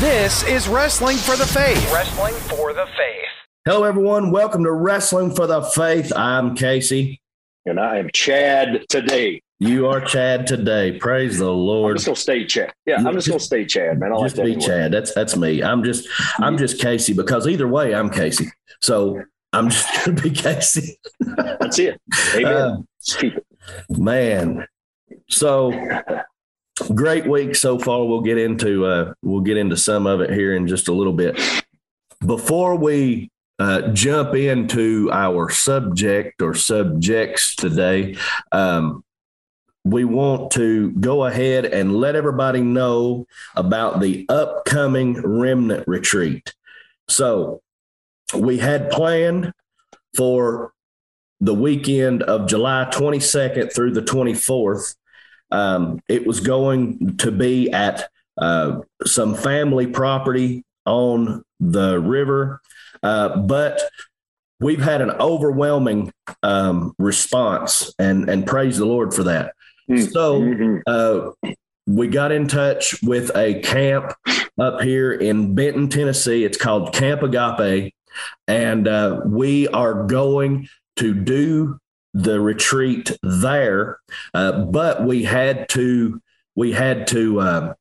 This is Wrestling for the Faith. Wrestling for the Faith. Hello, everyone. Welcome to Wrestling for the Faith. I'm Casey. And I am Chad today. You are Chad today. Praise the Lord. I'm Lord. just gonna stay Chad. Yeah, I'm just gonna stay Chad, man. I like Just that. be anyway. Chad. That's that's me. I'm just I'm just Casey because either way I'm Casey. So I'm just gonna be Casey. That's it. Amen. Uh, keep it. Man. So great week so far. We'll get into uh we'll get into some of it here in just a little bit. Before we uh, jump into our subject or subjects today, um, we want to go ahead and let everybody know about the upcoming remnant retreat. So we had planned for the weekend of July 22nd through the 24th. Um, it was going to be at uh, some family property on the river, uh, but we've had an overwhelming um, response, and and praise the Lord for that. Mm. So Mhm. uh, we got in touch with a camp up here in Benton, Tennessee. It's called Camp Agape, and uh, we are going to do the retreat there. Uh, but we had to we had to uh,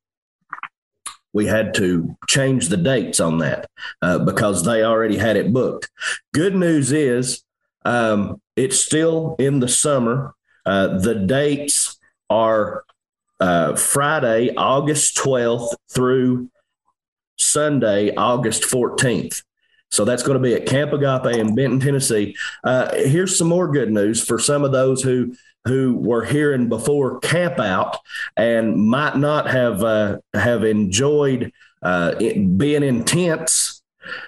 we had to change the dates on that uh, because they already had it booked. Good news is um, it's still in the summer. Uh, the dates are uh, Friday, August 12th through Sunday, August 14th. So that's going to be at Camp Agape in Benton, Tennessee. Uh, here's some more good news for some of those who who were hearing before camp out and might not have uh, have enjoyed uh, being in tents.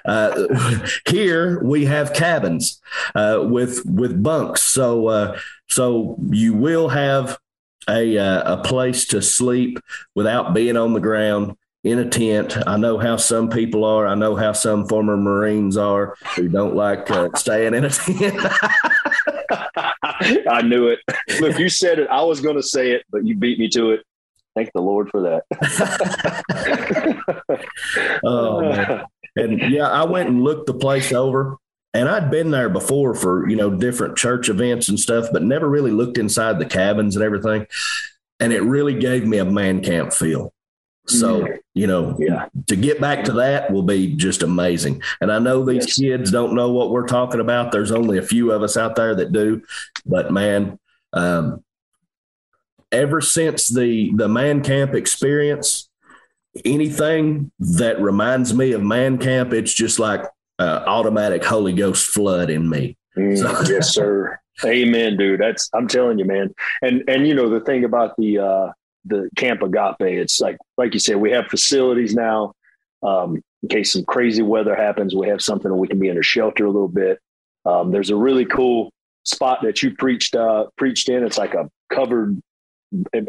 Uh, here we have cabins uh, with with bunks, so uh, so you will have a uh, a place to sleep without being on the ground in a tent. I know how some people are. I know how some former Marines are who don't like uh, staying in a tent. I knew it. Look, you said it. I was going to say it, but you beat me to it. Thank the Lord for that. oh man. And yeah, I went and looked the place over. And I'd been there before for, you know, different church events and stuff, but never really looked inside the cabins and everything. And it really gave me a man camp feel. So, you know, yeah. to get back to that will be just amazing. And I know these Yes. kids don't know what we're talking about. There's only a few of us out there that do, but man, um, ever since the the man camp experience, anything that reminds me of man camp, it's just like uh, automatic Holy Ghost flood in me. Mm, So- yes, sir. Amen, dude. That's I'm telling you, man. And and you know the thing about the uh the Camp Agape, it's like like you said, we have facilities now. Um, in case some crazy weather happens, we have something we can be in a shelter a little bit. Um, there's a really cool spot that you preached uh preached in. It's like a covered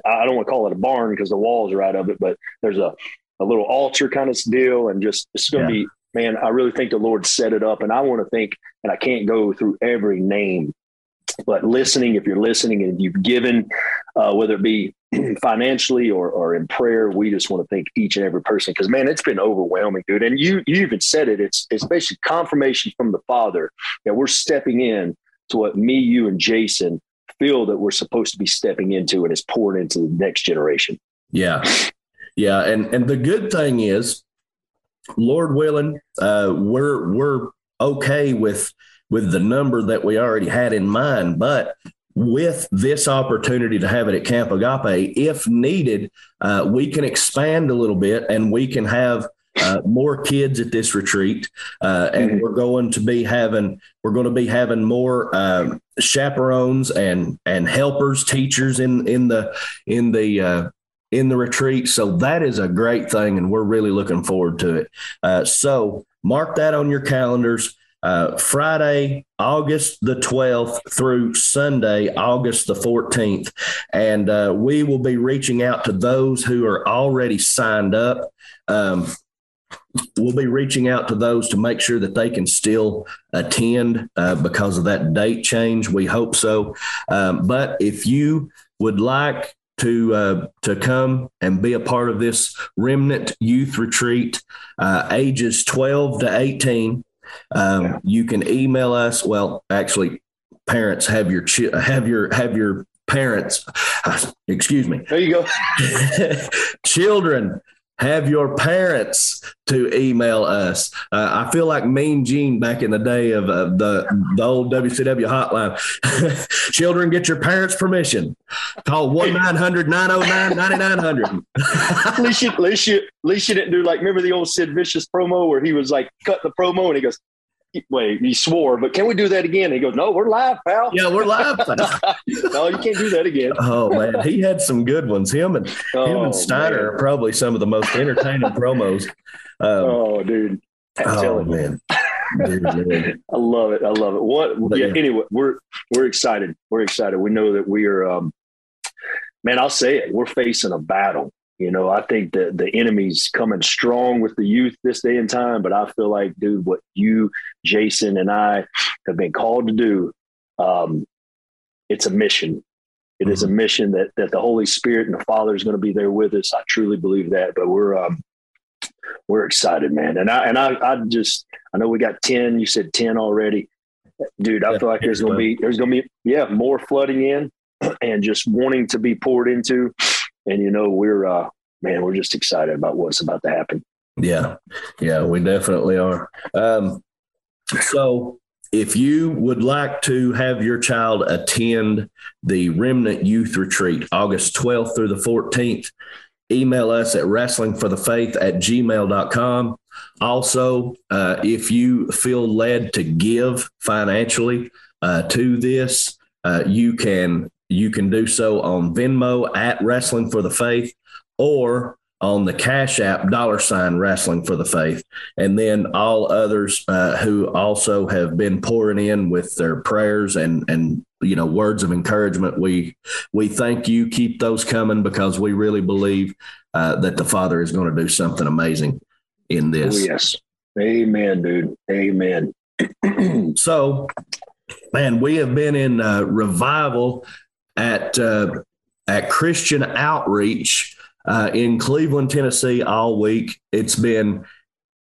I don't want to call it a barn because the walls are out of it, but there's a a little altar kind of deal and just it's gonna Yeah. be man, I really think the Lord set it up and I want to think and I can't go through every name, but listening, if you're listening and you've given, uh, whether it be financially or, or in prayer, we just want to thank each and every person because man, it's been overwhelming, dude. And you you even said it. It's it's basically confirmation from the Father that we're stepping in to what me, you, and Jason feel that we're supposed to be stepping into, and it's poured into the next generation. Yeah. Yeah. And and the good thing is, Lord willing, uh, we're we're okay with with the number that we already had in mind, but with this opportunity to have it at Camp Agape, if needed, uh, we can expand a little bit and we can have uh, more kids at this retreat, uh, and Mhm. we're going to be having we're going to be having more um, chaperones and and helpers, teachers in in the in the uh, in the retreat. So that is a great thing, and we're really looking forward to it. Uh, so mark that on your calendars. Uh, Friday, August the 12th through Sunday, August the 14th. And uh, we will be reaching out to those who are already signed up. Um, we'll be reaching out to those to make sure that they can still attend uh, because of that date change. We hope so. Um, but if you would like to uh, to come and be a part of this remnant youth retreat, uh, ages 12 to 18, um, yeah. you can email us. Well, actually, parents have your chi- have your have your parents. Excuse me. There you go. Children have your parents to email us. Uh, I feel like Mean Gene back in the day of uh, the the old WCW hotline. Children, get your parents' permission. Call 1 900 909 9900. At least you, at least you, at least you didn't do like, remember the old Sid Vicious promo where he was like, cut the promo and he goes, wait, he swore, but can we do that again? he goes, no, we're live, pal. Yeah, we're live. no, you can't do that again. Oh man, he had some good ones. Him and oh, him and Steiner man. are probably some of the most entertaining promos. Um, oh, dude. Oh man. Dude, I love it. I love it. What? Yeah, yeah, Anyway, we're we're excited. We're excited. We know that we are. Um, man, I'll say it. We're facing a battle you know, I think that the enemy's coming strong with the youth this day and time, but I feel like, dude, what you, Jason, and I have been called to do, um, it's a mission. It mm-hmm. is a mm-hmm. mission that that the Holy Spirit and the Father is going to be there with us. I truly believe that. But we're um, we're excited, man. And I and I I just I know we got ten. You said ten already, dude. I yeah, feel like there's going to be there's going to be yeah more flooding in and just wanting to be poured into and you know we're uh, man, we're just excited about what's about to happen. Yeah, yeah, we definitely are. Um, so, if you would like to have your child attend the Remnant Youth Retreat, August 12th through the 14th, email us at wrestlingforthefaith at gmail.com. Also, uh, if you feel led to give financially uh, to this, uh, you can you can do so on Venmo at Wrestling for the Faith or on the Cash App dollar sign Wrestling for the Faith. And then all others uh, who also have been pouring in with their prayers and, and, you know, words of encouragement. We, we thank you. Keep those coming because we really believe uh, that the Father is going to do something amazing in this. Oh, yes. Amen, dude. Amen. so, man, we have been in uh, revival at uh, at Christian Outreach uh, in Cleveland, Tennessee, all week. It's been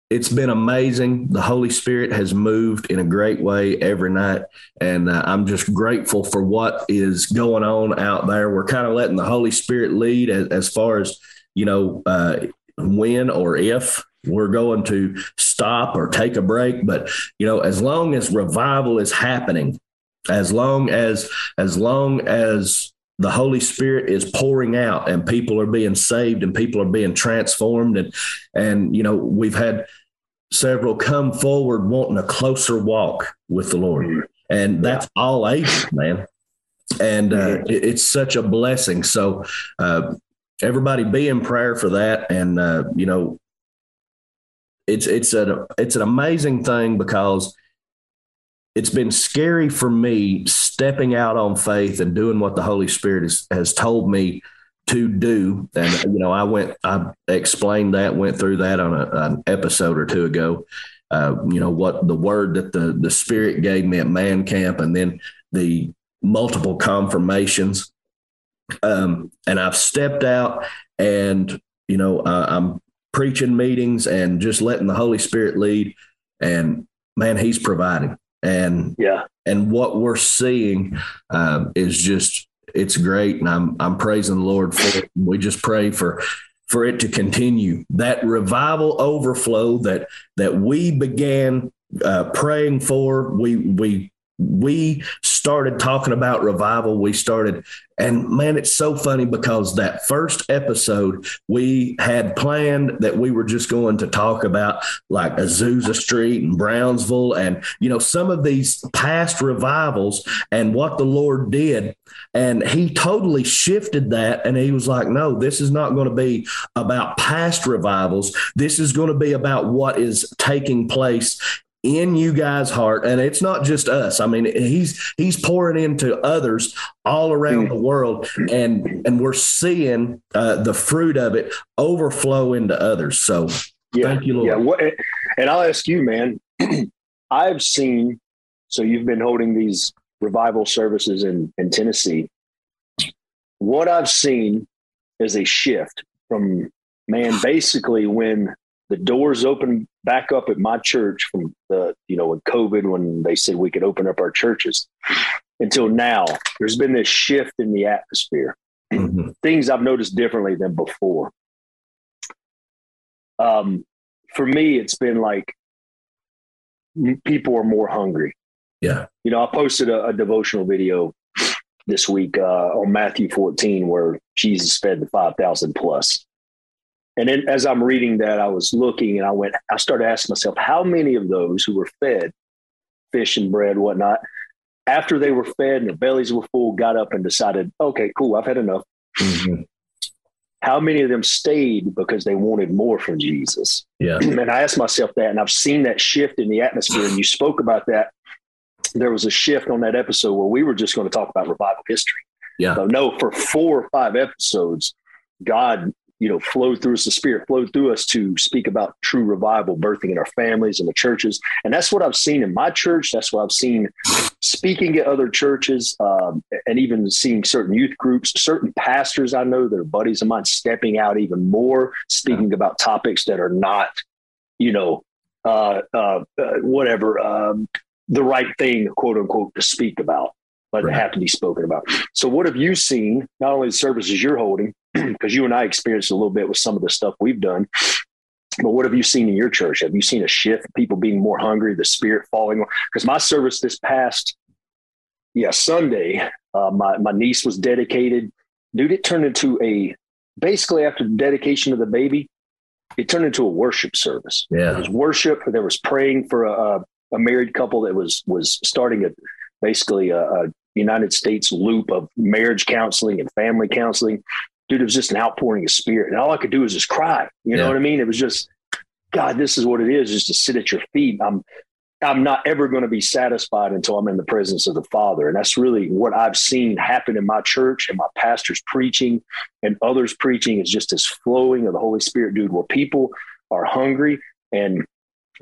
it's been amazing. The Holy Spirit has moved in a great way every night, and uh, I'm just grateful for what is going on out there. We're kind of letting the Holy Spirit lead as, as far as you know uh, when or if we're going to stop or take a break. But you know, as long as revival is happening, as long as as long as the Holy Spirit is pouring out and people are being saved and people are being transformed and and you know we've had several come forward wanting a closer walk with the Lord. And that's all ages man. And uh, it, it's such a blessing. So uh, everybody be in prayer for that. And uh, you know it's it's a it's an amazing thing because it's been scary for me stepping out on faith and doing what the Holy Spirit has, has told me to do. And, you know, I went, I explained that, went through that on a, an episode or two ago. Uh, you know, what the word that the, the Spirit gave me at man camp and then the multiple confirmations. Um, and I've stepped out and, you know, uh, I'm preaching meetings and just letting the Holy Spirit lead. And man, he's providing and yeah. and what we're seeing um, is just it's great. And i'm i'm praising the lord for it. We just pray for for it to continue. That revival overflow that that we began uh, praying for we we we started talking about revival, we started, and man, it's so funny because that first episode we had planned that we were just going to talk about like Azusa Street and Brownsville and, you know, some of these past revivals and what the Lord did. And he totally shifted that. And he was like, no, this is not going to be about past revivals. This is going to be about what is taking place in you guys' heart, and it's not just us. I mean, he's he's pouring into others all around the world, and and we're seeing uh, the fruit of it overflow into others. So, yeah, thank you, Lord. Yeah, what, and I'll ask you, man. I've seen. So you've been holding these revival services in in Tennessee. what I've seen is a shift from man, basically when the doors opened back up at my church from the, you know, when COVID, when they said we could open up our churches until now, there's been this shift in the atmosphere. Mm-hmm. Things I've noticed differently than before. Um, for me, it's been like people are more hungry. Yeah. You know, I posted a, a devotional video this week uh, on Matthew 14 where Jesus fed the 5,000 plus. And then as I'm reading that, I was looking and I went, I started asking myself, how many of those who were fed fish and bread, whatnot, after they were fed and their bellies were full, got up and decided, okay, cool, I've had enough. Mm-hmm. How many of them stayed because they wanted more from Jesus? Yeah. and I asked myself that, and I've seen that shift in the atmosphere. And you spoke about that. There was a shift on that episode where we were just going to talk about revival history. Yeah. So no, for four or five episodes, God you know, flowed through us, the Spirit flowed through us to speak about true revival birthing in our families and the churches. And that's what I've seen in my church. That's what I've seen speaking at other churches um, and even seeing certain youth groups, certain pastors I know that are buddies of mine stepping out even more, speaking yeah. about topics that are not, you know, uh, uh, uh, whatever, um, the right thing, quote unquote, to speak about but right. have to be spoken about. So, what have you seen? Not only the services you're holding, because you and I experienced a little bit with some of the stuff we've done. But what have you seen in your church? Have you seen a shift? People being more hungry, the spirit falling? Because my service this past, yeah, Sunday, uh, my my niece was dedicated. Dude, it turned into a basically after the dedication of the baby, it turned into a worship service. Yeah, there was worship. There was praying for a, a married couple that was was starting a basically a, a United States loop of marriage counseling and family counseling dude, it was just an outpouring of spirit. And all I could do was just cry. You know what I mean? It was just, God, this is what it is, just to sit at your feet. I'm I'm not ever going to be satisfied until I'm in the presence of the Father. And that's really what I've seen happen in my church and my pastors preaching and others preaching is just this flowing of the Holy Spirit, dude, where people are hungry and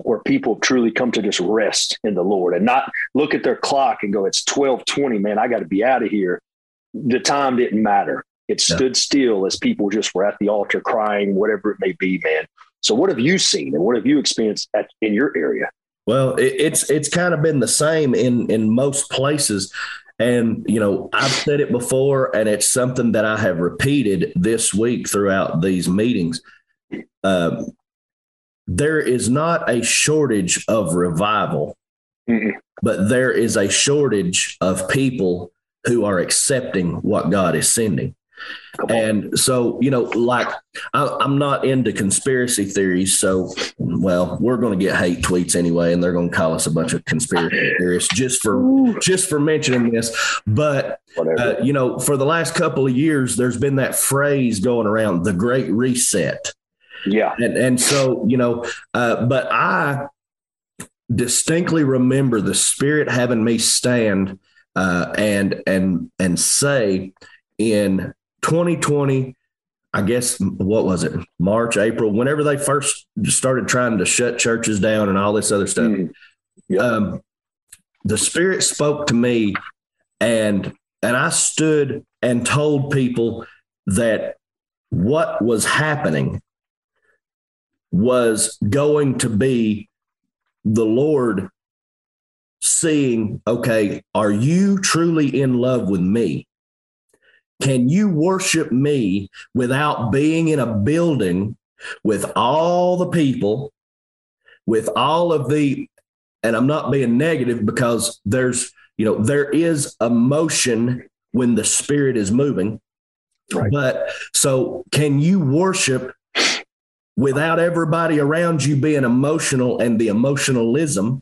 where people truly come to just rest in the Lord and not look at their clock and go, it's 1220, man, I got to be out of here. The time didn't matter. It stood yeah. still as people just were at the altar crying, whatever it may be, man. So, what have you seen and what have you experienced at, in your area? Well, it, it's it's kind of been the same in in most places, and you know I've said it before, and it's something that I have repeated this week throughout these meetings. Um, there is not a shortage of revival, Mm-mm. but there is a shortage of people who are accepting what God is sending. And so, you know, like I, am not into conspiracy theories. So, well, we're going to get hate tweets anyway, and they're going to call us a bunch of conspiracy theorists just for just for mentioning this. But uh, you know, for the last couple of years, there's been that phrase going around, the Great Reset. Yeah, and and so you know, uh, but I distinctly remember the Spirit having me stand uh, and and and say in 2020, I guess what was it, March, April, whenever they first started trying to shut churches down and all this other stuff. Mm. Yep. Um, the Spirit spoke to me, and and I stood and told people that what was happening was going to be the Lord seeing, okay, are you truly in love with me? Can you worship me without being in a building with all the people, with all of the, and I'm not being negative because there's, you know, there is emotion when the spirit is moving. Right. But so can you worship without everybody around you being emotional and the emotionalism?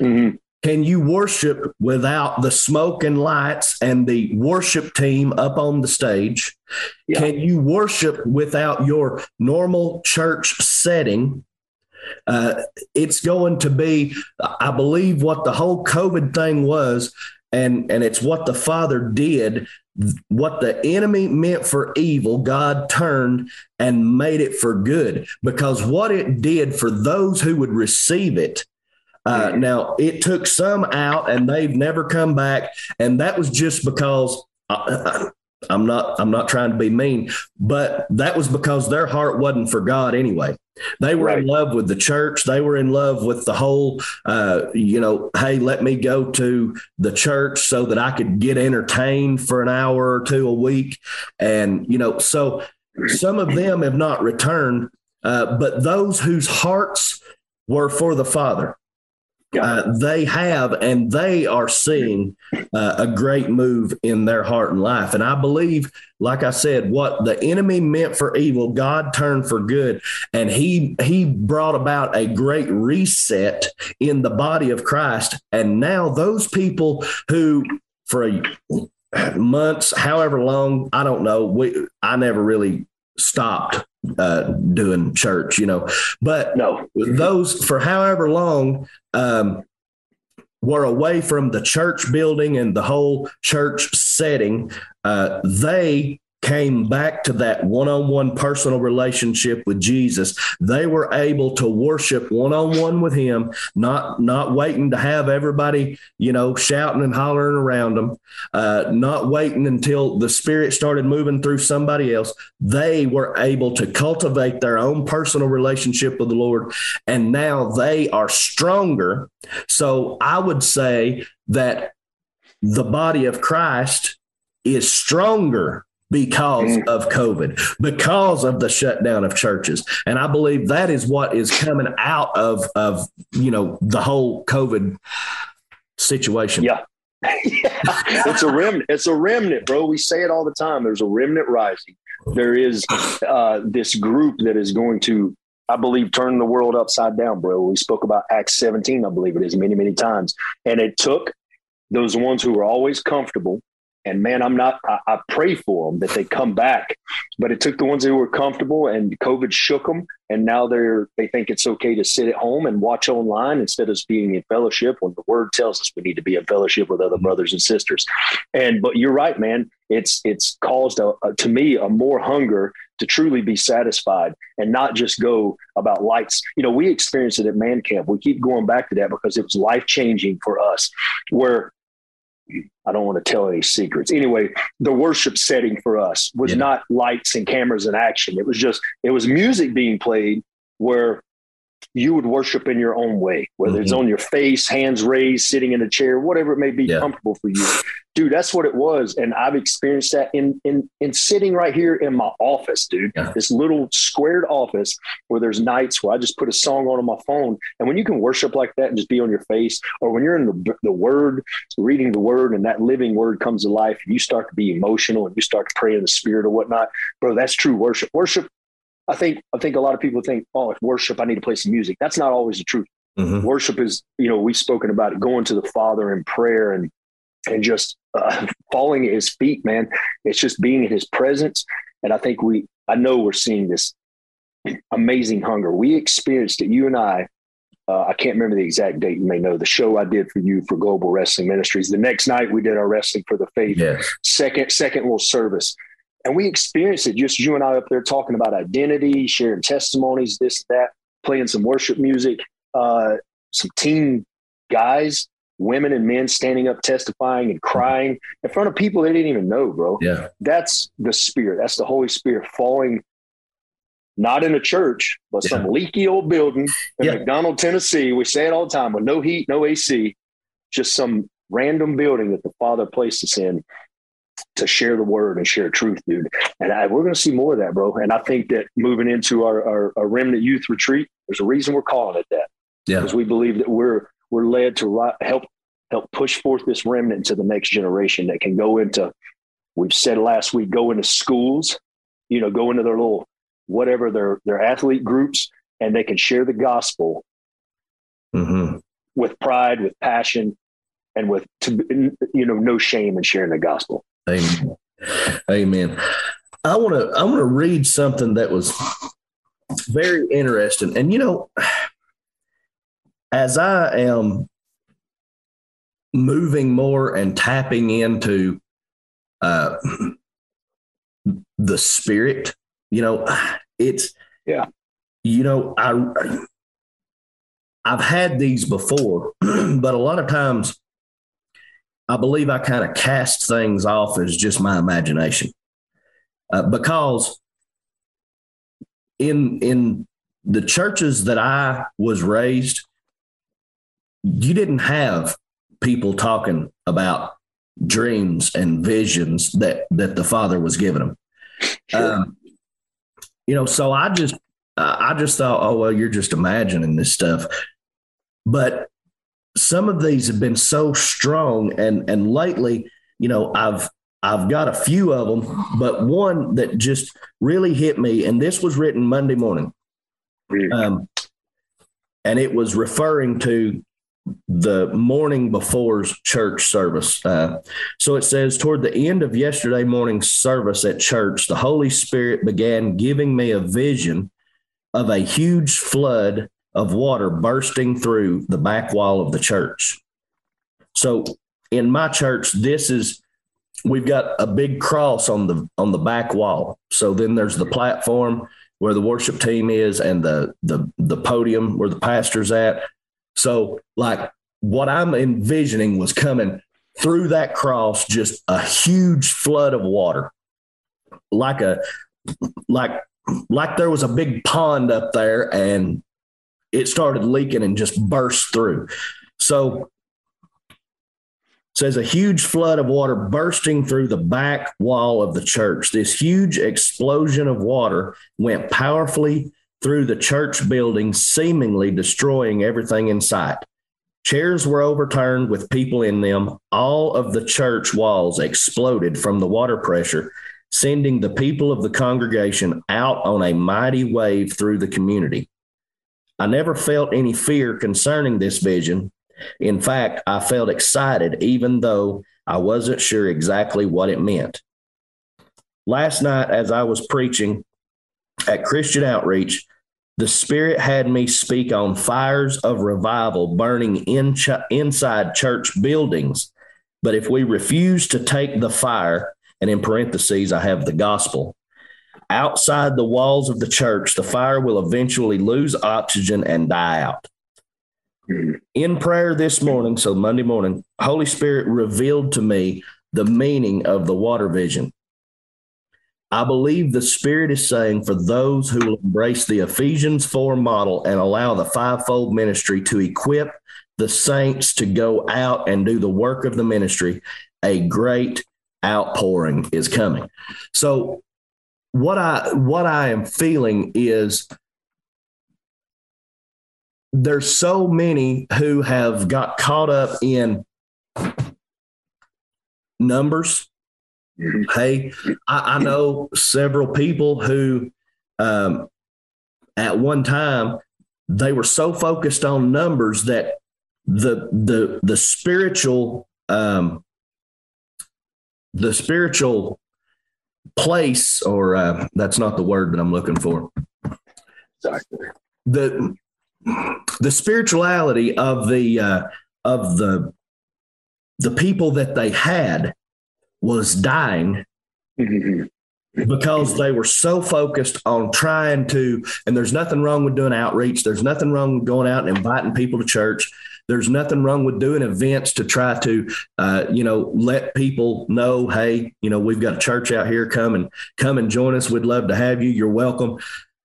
Mm-hmm. Can you worship without the smoke and lights and the worship team up on the stage? Yeah. Can you worship without your normal church setting? Uh, it's going to be, I believe, what the whole COVID thing was, and and it's what the Father did. What the enemy meant for evil, God turned and made it for good. Because what it did for those who would receive it, uh, now, it took some out and they've never come back. And that was just because uh, I'm not I'm not trying to be mean, but that was because their heart wasn't for God anyway. They were right. in love with the church. They were in love with the whole, uh, you know, hey, let me go to the church so that I could get entertained for an hour or two a week. And, you know, so some of them have not returned, uh, but those whose hearts were for the Father, uh, they have and they are seeing uh, a great move in their heart and life. And I believe, like I said, what the enemy meant for evil, God turned for good, and he he brought about a great reset in the body of Christ. And now those people who for months, however long, I don't know. We I never really stopped uh, doing church, you know. But no, those for however long um, were away from the church building and the whole church setting, uh, they came back to that one on one personal relationship with Jesus, they were able to worship one on one with Him, not, not waiting to have everybody, you know, shouting and hollering around them, uh, not waiting until the Spirit started moving through somebody else. They were able to cultivate their own personal relationship with the Lord, and now they are stronger. So I would say that the body of Christ is stronger because mm. of COVID, because of the shutdown of churches. And I believe that is what is coming out of, of you know, the whole COVID situation. Yeah. yeah. It's a remnant. It's a remnant, bro. We say it all the time. There's a remnant rising. There is uh, this group that is going to, I believe, turn the world upside down, bro. We spoke about Acts 17, I believe it is, many, many times. And it took those ones who were always comfortable and man, I'm not, I, I, pray for them that they come back, but it took the ones who were comfortable and COVID shook them. And now they're, they think it's okay to sit at home and watch online instead of being in fellowship when the word tells us we need to be in fellowship with other brothers and sisters. And, but you're right, man. It's, it's caused a, a, to me a more hunger to truly be satisfied and not just go about lights. You know, we experienced it at man camp. We keep going back to that because it was life changing for us where I don't want to tell any secrets. Anyway, the worship setting for us was yeah. not lights and cameras and action. It was just it was music being played where you would worship in your own way, whether mm-hmm. it's on your face, hands raised, sitting in a chair, whatever it may be yeah. comfortable for you. Dude, that's what it was. And I've experienced that in in in sitting right here in my office, dude. Yeah. This little squared office where there's nights where I just put a song on on my phone. And when you can worship like that and just be on your face, or when you're in the, the word, reading the word, and that living word comes to life, and you start to be emotional and you start to pray in the spirit or whatnot, bro, that's true worship. Worship I think I think a lot of people think, oh, if worship, I need to play some music. That's not always the truth. Mm-hmm. Worship is, you know, we've spoken about it, going to the Father in prayer and and just uh, falling at His feet, man. It's just being in His presence. And I think we, I know we're seeing this amazing hunger. We experienced it. You and I. Uh, I can't remember the exact date. You may know the show I did for you for Global Wrestling Ministries. The next night we did our wrestling for the faith. Yes. Second second little service and we experienced it just you and I up there talking about identity, sharing testimonies, this, that, playing some worship music, uh, some teen guys, women and men standing up testifying and crying in front of people they didn't even know, bro. Yeah. That's the spirit. That's the Holy Spirit falling not in a church, but yeah. some leaky old building in yeah. McDonald, Tennessee. We say it all the time with no heat, no AC, just some random building that the Father placed us in to share the word and share truth, dude. And I, we're going to see more of that, bro. And I think that moving into our, our, our, remnant youth retreat, there's a reason we're calling it that. Yeah. Because we believe that we're we're led to help help push forth this remnant to the next generation that can go into. We've said last week, go into schools, you know, go into their little whatever their their athlete groups, and they can share the gospel mm-hmm. with pride, with passion, and with to, you know no shame in sharing the gospel. Amen. Amen. I want to I want to read something that was very interesting. And you know, as I am moving more and tapping into uh, the spirit, you know, it's yeah. You know, I I've had these before, but a lot of times I believe I kind of cast things off as just my imagination. uh, because in in the churches that I was raised, you didn't have people talking about dreams and visions that that the Father was giving them. Sure. Um, you know, so I just I just thought, oh well, you're just imagining this stuff. But some of these have been so strong, and and lately, you know, I've I've got a few of them, but one that just really hit me, and this was written Monday morning, um, and it was referring to the morning before church service. Uh, so it says, toward the end of yesterday morning service at church, the Holy Spirit began giving me a vision of a huge flood of water bursting through the back wall of the church. So in my church, this is we've got a big cross on the on the back wall. So then there's the platform where the worship team is and the the the podium where the pastor's at. So like what I'm envisioning was coming through that cross just a huge flood of water. Like a like like there was a big pond up there and it started leaking and just burst through. So says a huge flood of water bursting through the back wall of the church. This huge explosion of water went powerfully through the church building, seemingly destroying everything in sight. Chairs were overturned with people in them. All of the church walls exploded from the water pressure, sending the people of the congregation out on a mighty wave through the community. I never felt any fear concerning this vision in fact, I felt excited even though I wasn't sure exactly what it meant. Last night, as I was preaching at Christian Outreach, the Spirit had me speak on fires of revival burning in ch- inside church buildings. But if we refuse to take the fire, and in parentheses, I have the gospel, outside the walls of the church, the fire will eventually lose oxygen and die out. In prayer this morning, so Monday morning, Holy Spirit revealed to me the meaning of the water vision. I believe the Spirit is saying for those who will embrace the Ephesians 4 model and allow the fivefold ministry to equip the saints to go out and do the work of the ministry, a great outpouring is coming. So what I what I am feeling is there's so many who have got caught up in numbers. Hey, I, I, know several people who, um, at one time, they were so focused on numbers that the the the spiritual um, the spiritual place, or uh, that's not the word that I'm looking for. Exactly. The the spirituality of the uh, of the the people that they had was dying mm-hmm. because they were so focused on trying to and there's nothing wrong with doing outreach there's nothing wrong with going out and inviting people to church there's nothing wrong with doing events to try to uh, you know let people know hey you know we've got a church out here. Come and come and join us. We'd love to have you. You're welcome.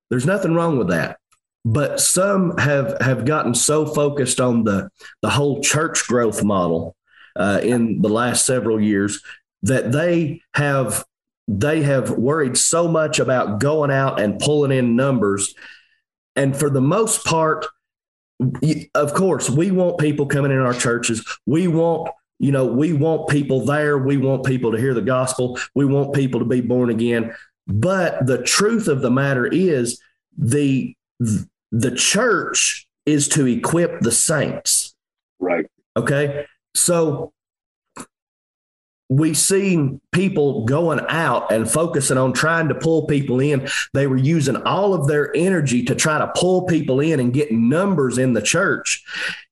There's nothing wrong with that. But some have have gotten so focused on the the whole church growth model uh, in the last several years that they have they have worried so much about going out and pulling in numbers. And for the most part of course we want people coming in our churches we want you know we want people there we want people to hear the gospel we want people to be born again but the truth of the matter is the the church is to equip the saints. Right. Okay. So we see people going out and focusing on trying to pull people in. They were using all of their energy to try to pull people in and get numbers in the church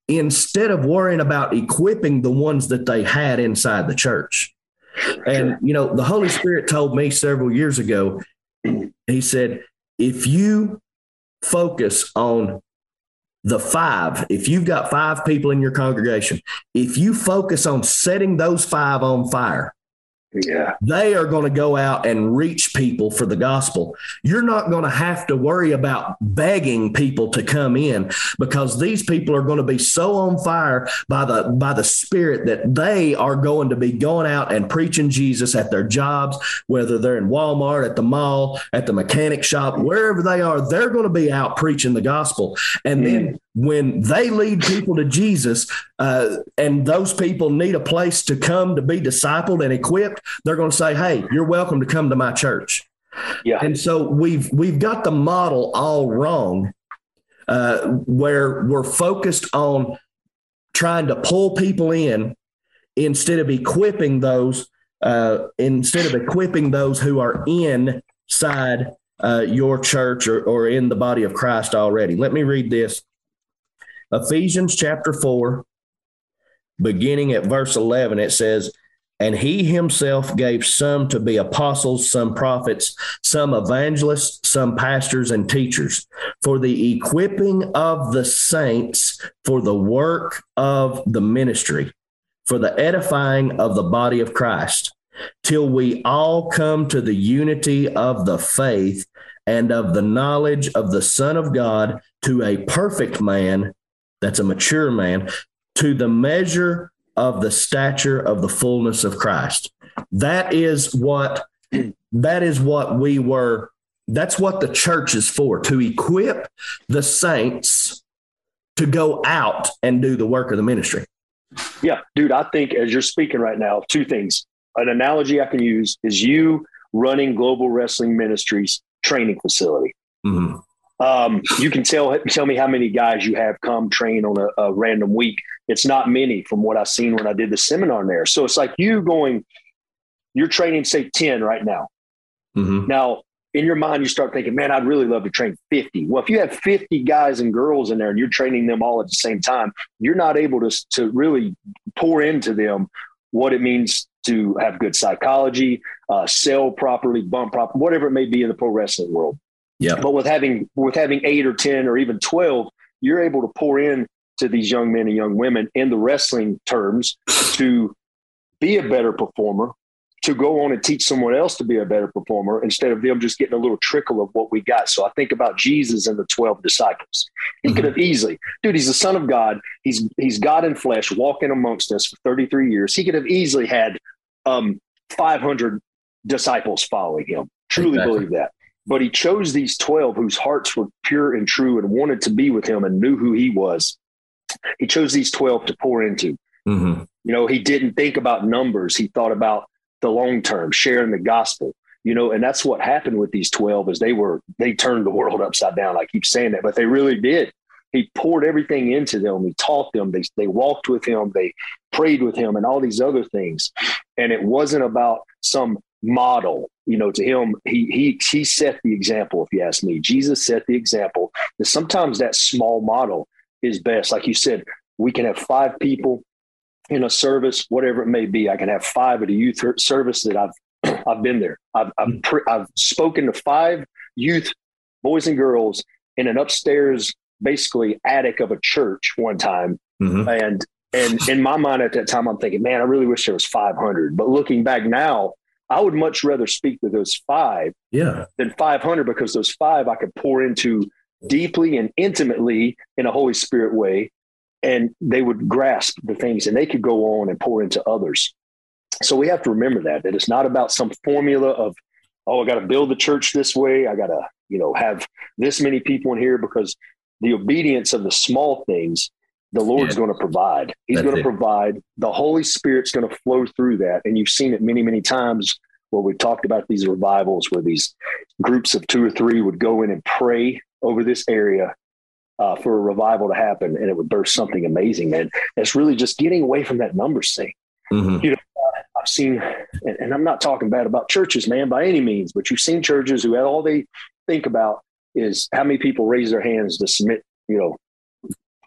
instead of worrying about equipping the ones that they had inside the church. And, you know, the Holy Spirit told me several years ago, he said, if you focus on the five, if you've got five people in your congregation, if you focus on setting those five on fire, Yeah. They are going to go out and reach people for the gospel. You're not going to have to worry about begging people to come in because these people are going to be so on fire by the by the spirit that they are going to be going out and preaching Jesus at their jobs, whether they're in Walmart, at the mall, at the mechanic shop, wherever they are, they're going to be out preaching the gospel. And then mm. When they lead people to Jesus, uh, and those people need a place to come to be discipled and equipped, they're going to say, "Hey, you're welcome to come to my church." Yeah. And so we've we've got the model all wrong, uh, where we're focused on trying to pull people in instead of equipping those uh, instead of equipping those who are inside uh, your church or, or in the body of Christ already. Let me read this. Ephesians chapter 4, beginning at verse 11, it says, And he himself gave some to be apostles, some prophets, some evangelists, some pastors and teachers, for the equipping of the saints for the work of the ministry, for the edifying of the body of Christ, till we all come to the unity of the faith and of the knowledge of the Son of God to a perfect man that's a mature man, to the measure of the stature of the fullness of Christ. That is what that is what we were that's what the church is for to equip the saints to go out and do the work of the ministry. Yeah, dude, I think as you're speaking right now, two things. An analogy I can use is you running Global Wrestling Ministries training facility. Mm-hmm. Um, you can tell tell me how many guys you have come train on a, a, random week. It's not many from what I've seen when I did the seminar there. So it's like you going, you're training say ten right now. Mm-hmm. Now in your mind you start thinking, man, I'd really love to train fifty. Well, if you have fifty guys and girls in there and you're training them all at the same time, you're not able to to really pour into them what it means to have good psychology, uh, sell properly, bump properly, whatever it may be in the pro wrestling world. Yeah. But with having with having eight or ten or even twelve, you're able to pour in to these young men and young women in the wrestling terms to be a better performer, to go on and teach someone else to be a better performer instead of them just getting a little trickle of what we got. So I think about Jesus and the 12 disciples. He mm-hmm. could have easily, dude, he's the son of God. He's he's God in flesh walking amongst us for 33 years. He could have easily had um, 500 disciples following him. Truly exactly. believe that. But he chose these 12 whose hearts were pure and true and wanted to be with him and knew who he was. He chose these 12 to pour into. Mm-hmm. You know, he didn't think about numbers. He thought about the long term, sharing the gospel. You know, and that's what happened with these 12 is they were they turned the world upside down. I keep saying that, but they really did. He poured everything into them. He taught them. They they walked with him. They prayed with him, and all these other things. And it wasn't about some model you know to him he he he set the example if you ask me. Jesus set the example. That sometimes that small model is best. Like you said we can have five people in a service whatever it may be. I can have five at a youth service that i've i've been there. I've I've, pre- I've spoken to five youth boys and girls in an upstairs basically attic of a church one time. Mm-hmm. and and in my mind at that time i'm thinking man i really wish there was 500 but looking back now I would much rather speak to those five yeah. than 500 because those five I could pour into deeply and intimately in a Holy Spirit way. And they would grasp the things and they could go on and pour into others. So we have to remember that, that it's not about some formula of, oh, I got to build the church this way. I got to, you know, have this many people in here because the obedience of the small things the Lord's yeah. going to provide. He's going to provide. The Holy Spirit's going to flow through that. And you've seen it many, many times where we've talked about these revivals where these groups of two or three would go in and pray over this area uh, for a revival to happen and it would burst something amazing. And it's really just getting away from that numbers thing. Mm-hmm. You know, I've seen, and, and I'm not talking bad about churches, man, by any means, but you've seen churches who all they think about is how many people raise their hands to submit, you know,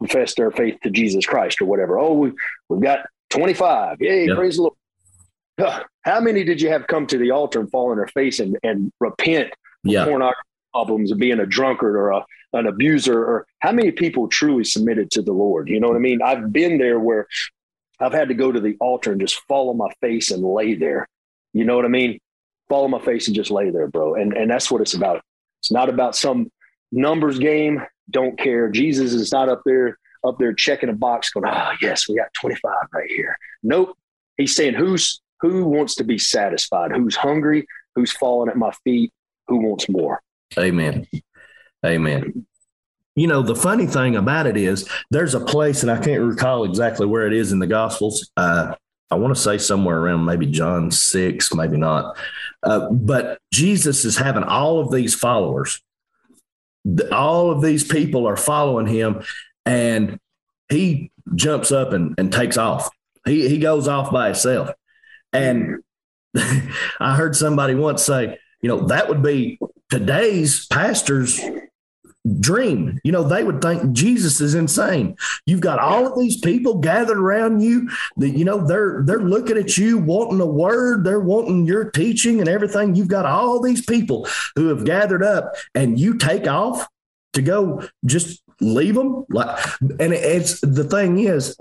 profess their faith to Jesus Christ or whatever. Oh, we, we've got 25. Yay, yep. praise the Lord. How many did you have come to the altar and fall on their face and, and repent yeah. pornography problems of being a drunkard or a, an abuser? Or how many people truly submitted to the Lord? You know what I mean? I've been there where I've had to go to the altar and just fall on my face and lay there You know what I mean? Fall on my face and just lay there, bro. And and that's what it's about. It's not about some numbers game. Don't care. Jesus is not up there up there checking a box, going, "Ah, oh, yes, we got 25 right here." Nope. He's saying, "Who's who wants to be satisfied? Who's hungry? Who's falling at my feet? Who wants more?" Amen. Amen. You know, the funny thing about it is there's a place, and I can't recall exactly where it is in the Gospels. Uh, I want to say somewhere around maybe John 6, maybe not. Uh, but Jesus is having all of these followers. All of these people are following him, and he jumps up and, and takes off. He, he goes off by himself. And I heard somebody once say, you know, that would be today's pastors dream. You know, they would think Jesus is insane. You've got all of these people gathered around you that, you know, they're they're looking at you, wanting a word, they're wanting your teaching and everything. You've got all these people who have gathered up and you take off to go just leave them. Like and it's the thing is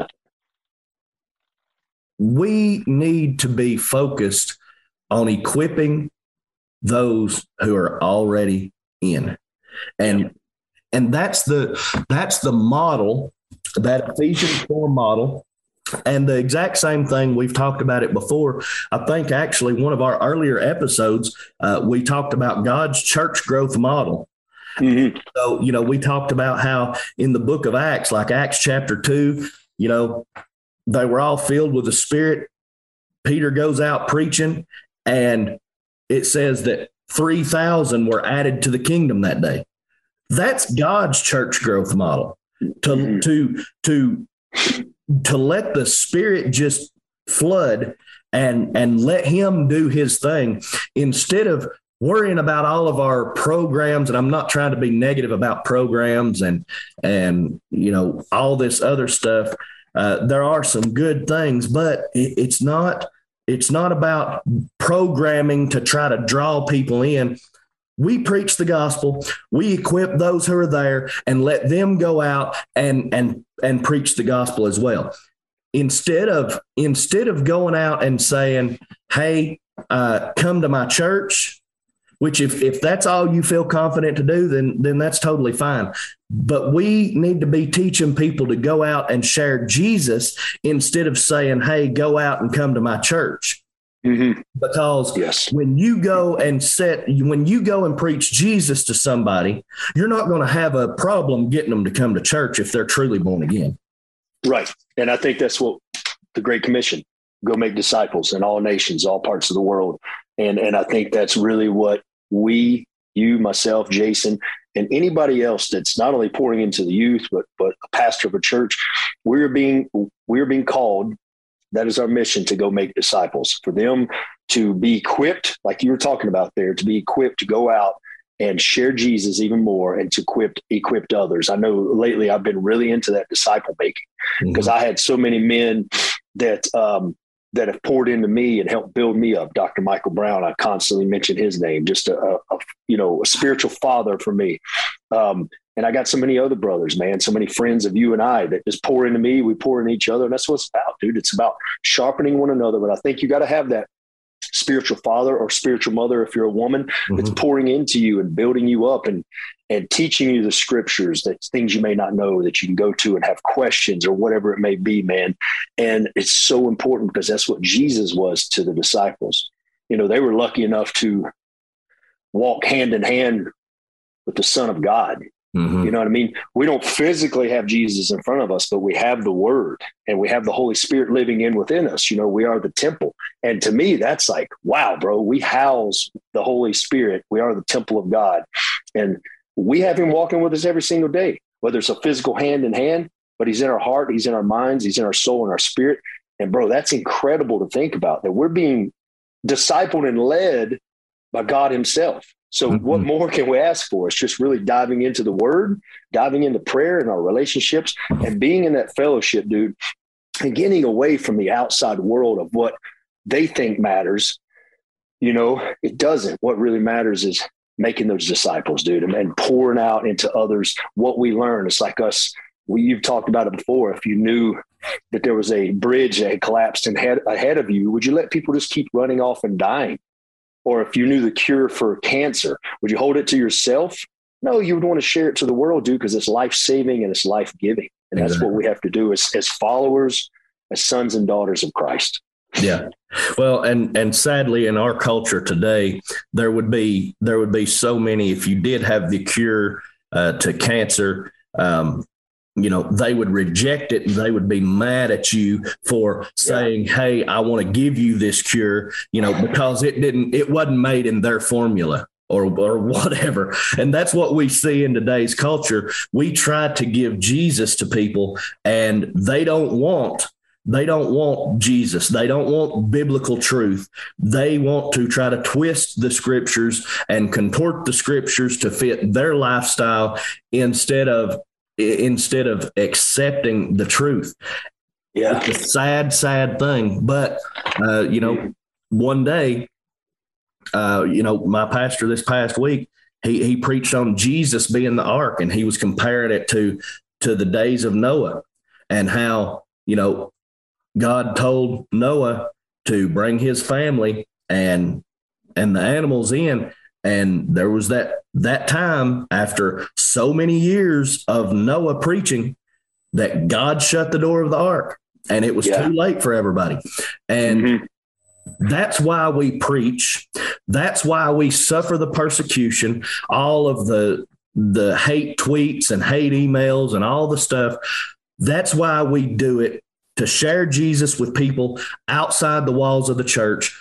we need to be focused on equipping those who are already in. And and that's the that's the model that Ephesians 4 model. And the exact same thing we've talked about it before. I think actually one of our earlier episodes uh, we talked about god's church growth model. Mm-hmm. so you know we talked about how in the book of acts like acts chapter 2 you know they were all filled with the spirit. Peter goes out preaching and it says that 3000 were added to the kingdom that day that's God's church growth model. To mm-hmm. to to to let the spirit just flood and and let him do his thing instead of worrying about all of our programs and i'm not trying to be negative about programs and and you know all this other stuff uh, there are some good things but it, it's not it's not about programming to try to draw people in we preach the gospel. We equip those who are there and let them go out and and and preach the gospel as well. Instead of instead of going out and saying hey uh, come to my church which if, if that's all you feel confident to do then then that's totally fine. But we need to be teaching people to go out and share jesus instead of saying hey go out and come to my church Mm-hmm. Because yes. when you go and set, when you go and preach Jesus to somebody, you're not going to have a problem getting them to come to church if they're truly born again. Right. And I think that's what the Great Commission go make disciples in all nations, all parts of the world. And, and I think that's really what we, you, myself, Jason, and anybody else that's not only pouring into the youth, but, but a pastor of a church, we're being, we're being called that is our mission to go make disciples, for them to be equipped, like you were talking about there, to be equipped to go out and share Jesus even more and to equip equipped others. I know lately I've been really into that disciple making because mm-hmm. I had so many men that um, that have poured into me and helped build me up. Dr. Michael Brown, I constantly mention his name, just a, a, a you know a spiritual father for me. Um, and I got so many other brothers, man, so many friends of you and I that just pour into me. We pour in each other. And that's what it's about, dude. It's about sharpening one another. But I think you got to have that spiritual father or spiritual mother if you're a woman mm-hmm. that's pouring into you and building you up and and teaching you the scriptures that things you may not know that you can go to and have questions or whatever it may be man and it's so important because that's what jesus was to the disciples you know they were lucky enough to walk hand in hand with the son of god Mm-hmm. You know what I mean? We don't physically have Jesus in front of us, but we have the word and we have the Holy Spirit living in within us. You know, we are the temple. And to me, that's like, wow, bro, we house the Holy Spirit. We are the temple of God. And we have him walking with us every single day, whether it's a physical hand in hand, but he's in our heart, he's in our minds, he's in our soul and our spirit. And bro, that's incredible to think about that we're being discipled and led by God himself. So, mm-hmm. what more can we ask for? It's just really diving into the word, diving into prayer and our relationships, and being in that fellowship, dude, and getting away from the outside world of what they think matters. You know, it doesn't. What really matters is making those disciples, dude, and, and pouring out into others what we learn. It's like us we, you've talked about it before. If you knew that there was a bridge that had collapsed and had ahead of you, would you let people just keep running off and dying? Or if you knew the cure for cancer, would you hold it to yourself? No, you would want to share it to the world, dude, because it's life saving and it's life giving. And that's what we have to do as, as followers, as sons and daughters of Christ. Yeah. Well, and and sadly in our culture today, there would be there would be so many if you did have the cure uh, to cancer, um, you know, they would reject it and they would be mad at you for saying, yeah. Hey, I want to give you this cure, you know, because it didn't, it wasn't made in their formula or, or whatever. And that's what we see in today's culture. We try to give Jesus to people and they don't want they don't want Jesus. They don't want biblical truth. They want to try to twist the scriptures and contort the scriptures to fit their lifestyle instead of instead of accepting the truth. Yeah. It's a sad, sad thing. But uh, you know, one day, uh, you know, my pastor this past week, he he preached on Jesus being the ark and he was comparing it to to the days of Noah and how, you know, God told Noah to bring his family and and the animals in and there was that that time after so many years of Noah preaching that God shut the door of the ark and it was yeah. too late for everybody and mm-hmm. That's why we preach. That's why we suffer the persecution, all of the the hate tweets and hate emails and all the stuff. That's why we do it to share Jesus with people outside the walls of the church,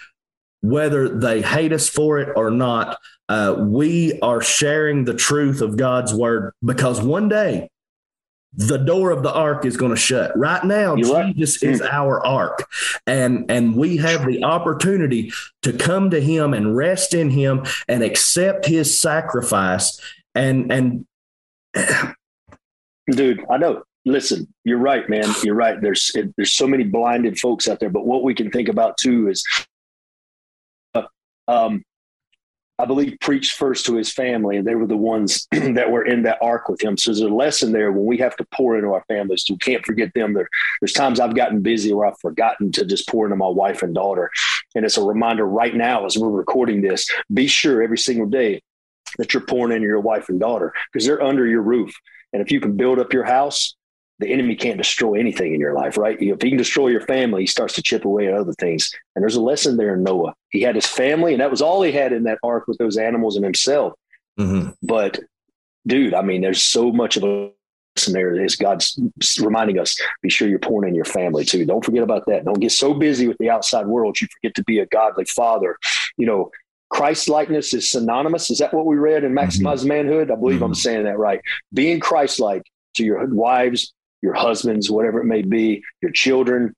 whether they hate us for it or not. Uh, we are sharing the truth of God's word because one day the door of the ark is going to shut. Right now, You're Jesus right. is mm. our ark, and and we have the opportunity to come to Him and rest in Him and accept His sacrifice. And and dude, I know listen, you're right, man. You're right. There's there's so many blinded folks out there. But what we can think about too is, um, I believe preached first to his family, and they were the ones that were in that ark with him. So there's a lesson there when we have to pour into our families. We can't forget them. There, there's times I've gotten busy where I've forgotten to just pour into my wife and daughter, and it's a reminder right now as we're recording this. Be sure every single day that you're pouring into your wife and daughter because they're under your roof. And if you can build up your house, the enemy can't destroy anything in your life, right? If he can destroy your family, he starts to chip away at other things. And there's a lesson there in Noah. He had his family, and that was all he had in that ark with those animals and himself. Mm-hmm. But, dude, I mean, there's so much of a lesson there is God's reminding us be sure you're pouring in your family too. Don't forget about that. Don't get so busy with the outside world you forget to be a godly father. You know, Christ likeness is synonymous. Is that what we read in Maximize mm-hmm. Manhood? I believe mm-hmm. I'm saying that right. Being Christ like to your wives, your husbands, whatever it may be, your children,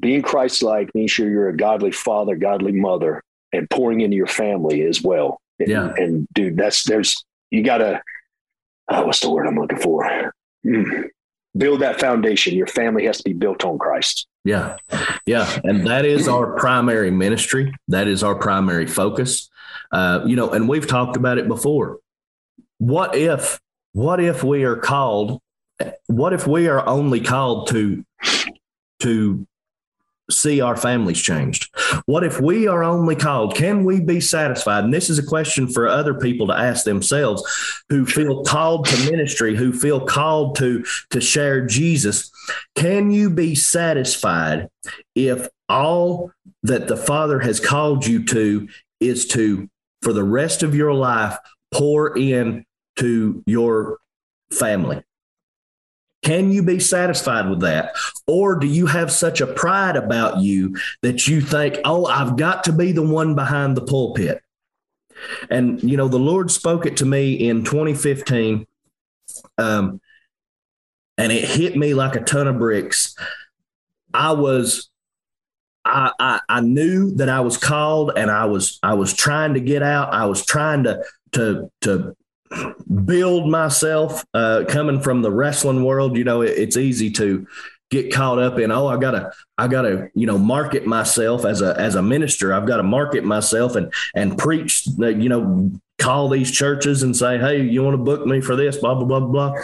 being Christ like means sure you're a godly father, godly mother, and pouring into your family as well. Yeah. And, and dude, that's there's you gotta oh, what's the word I'm looking for? Mm. Build that foundation. Your family has to be built on Christ. Yeah. Yeah. And that is our primary ministry. That is our primary focus. Uh, you know, and we've talked about it before. What if, what if we are called what if we are only called to to see our families changed? What if we are only called? Can we be satisfied? And this is a question for other people to ask themselves who feel called to ministry, who feel called to, to share Jesus. Can you be satisfied if all that the Father has called you to is to, for the rest of your life, pour in to your family? Can you be satisfied with that? Or do you have such a pride about you that you think, oh, I've got to be the one behind the pulpit? And, you know, the Lord spoke it to me in 2015. Um, and it hit me like a ton of bricks. I was I, I, I knew that I was called and I was I was trying to get out. I was trying to to to build myself uh, coming from the wrestling world you know it, it's easy to get caught up in oh i gotta i gotta you know market myself as a as a minister. I've got to market myself and and preach you know call these churches and say hey you want to book me for this blah blah blah blah.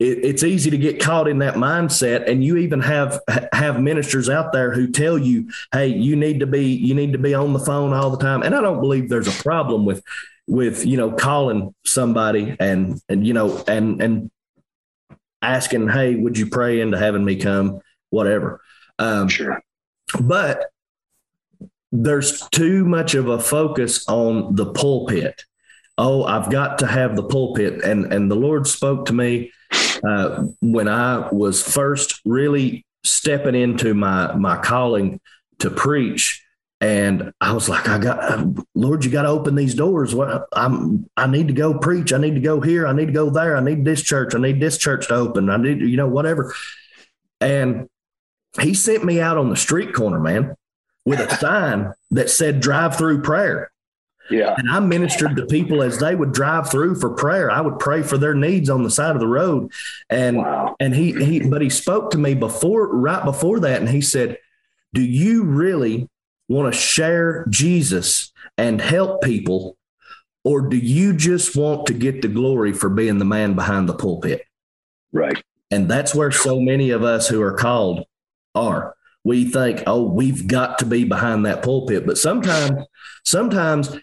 It, it's easy to get caught in that mindset and you even have have ministers out there who tell you hey you need to be you need to be on the phone all the time. And i don't believe there's a problem with with you know calling somebody and and you know and and asking hey would you pray into having me come? Whatever. Um, sure. but there's too much of a focus on the pulpit. Oh i've got to have the pulpit. And and the lord spoke to me uh, when I was first really stepping into my my calling to preach. And I was like, I got, Lord, you got to open these doors. What I'm, I need to go preach. I need to go here. I need to go there. I need this church. I need this church to open. I need, you know, whatever. And he sent me out on the street corner, man, with a sign that said drive through prayer. Yeah. And I ministered to people as they would drive through for prayer. I would pray for their needs on the side of the road. And wow. and he he but he spoke to me before right before that and he said, "Do you really want to share Jesus and help people or do you just want to get the glory for being the man behind the pulpit?" Right. And that's where so many of us who are called are. We think, "Oh, we've got to be behind that pulpit." But sometimes sometimes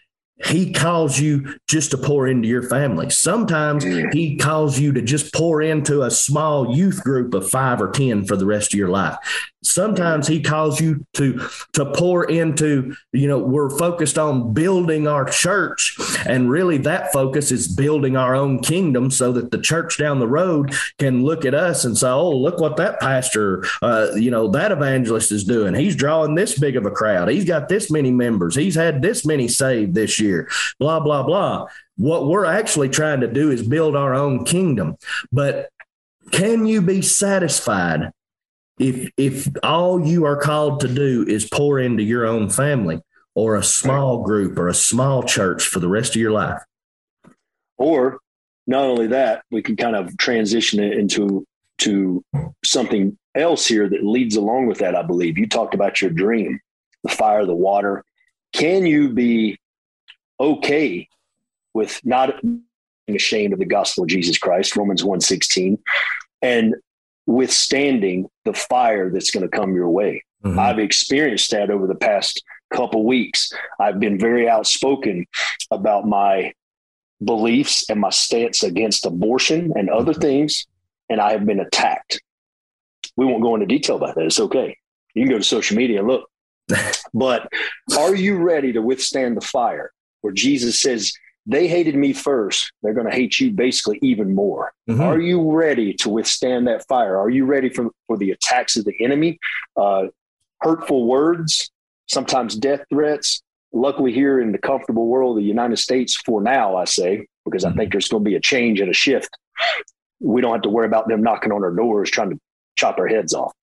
he calls you just to pour into your family. Sometimes he calls you to just pour into a small youth group of five or 10 for the rest of your life. Sometimes he calls you to to pour into, you know, we're focused on building our church, and really that focus is building our own kingdom, so that the church down the road can look at us and say, "Oh, look what that pastor, uh, you know, that evangelist is doing. He's drawing this big of a crowd. He's got this many members. He's had this many saved this year." Blah blah blah. What we're actually trying to do is build our own kingdom, but can you be satisfied if if all you are called to do is pour into your own family or a small group or a small church for the rest of your life. Or not only that we can kind of transition it into to something else here that leads along with that i believe. You talked about your dream the fire the water. Can you be okay with not being ashamed of the gospel of jesus christ romans 1.16 and withstanding the fire that's going to come your way. Mm-hmm. I've experienced that over the past couple weeks. I've been very outspoken about my beliefs and my stance against abortion and other mm-hmm. things, and I have been attacked. We won't go into detail about that. It's okay. You can go to social media and look. but are you ready to withstand the fire where Jesus says, they hated me first. They're going to hate you basically even more. Mm-hmm. Are you ready to withstand that fire? Are you ready for, for the attacks of the enemy? Uh, hurtful words, sometimes death threats. Luckily, here in the comfortable world of the United States, for now, I say, because mm-hmm. I think there's going to be a change and a shift. We don't have to worry about them knocking on our doors trying to chop our heads off.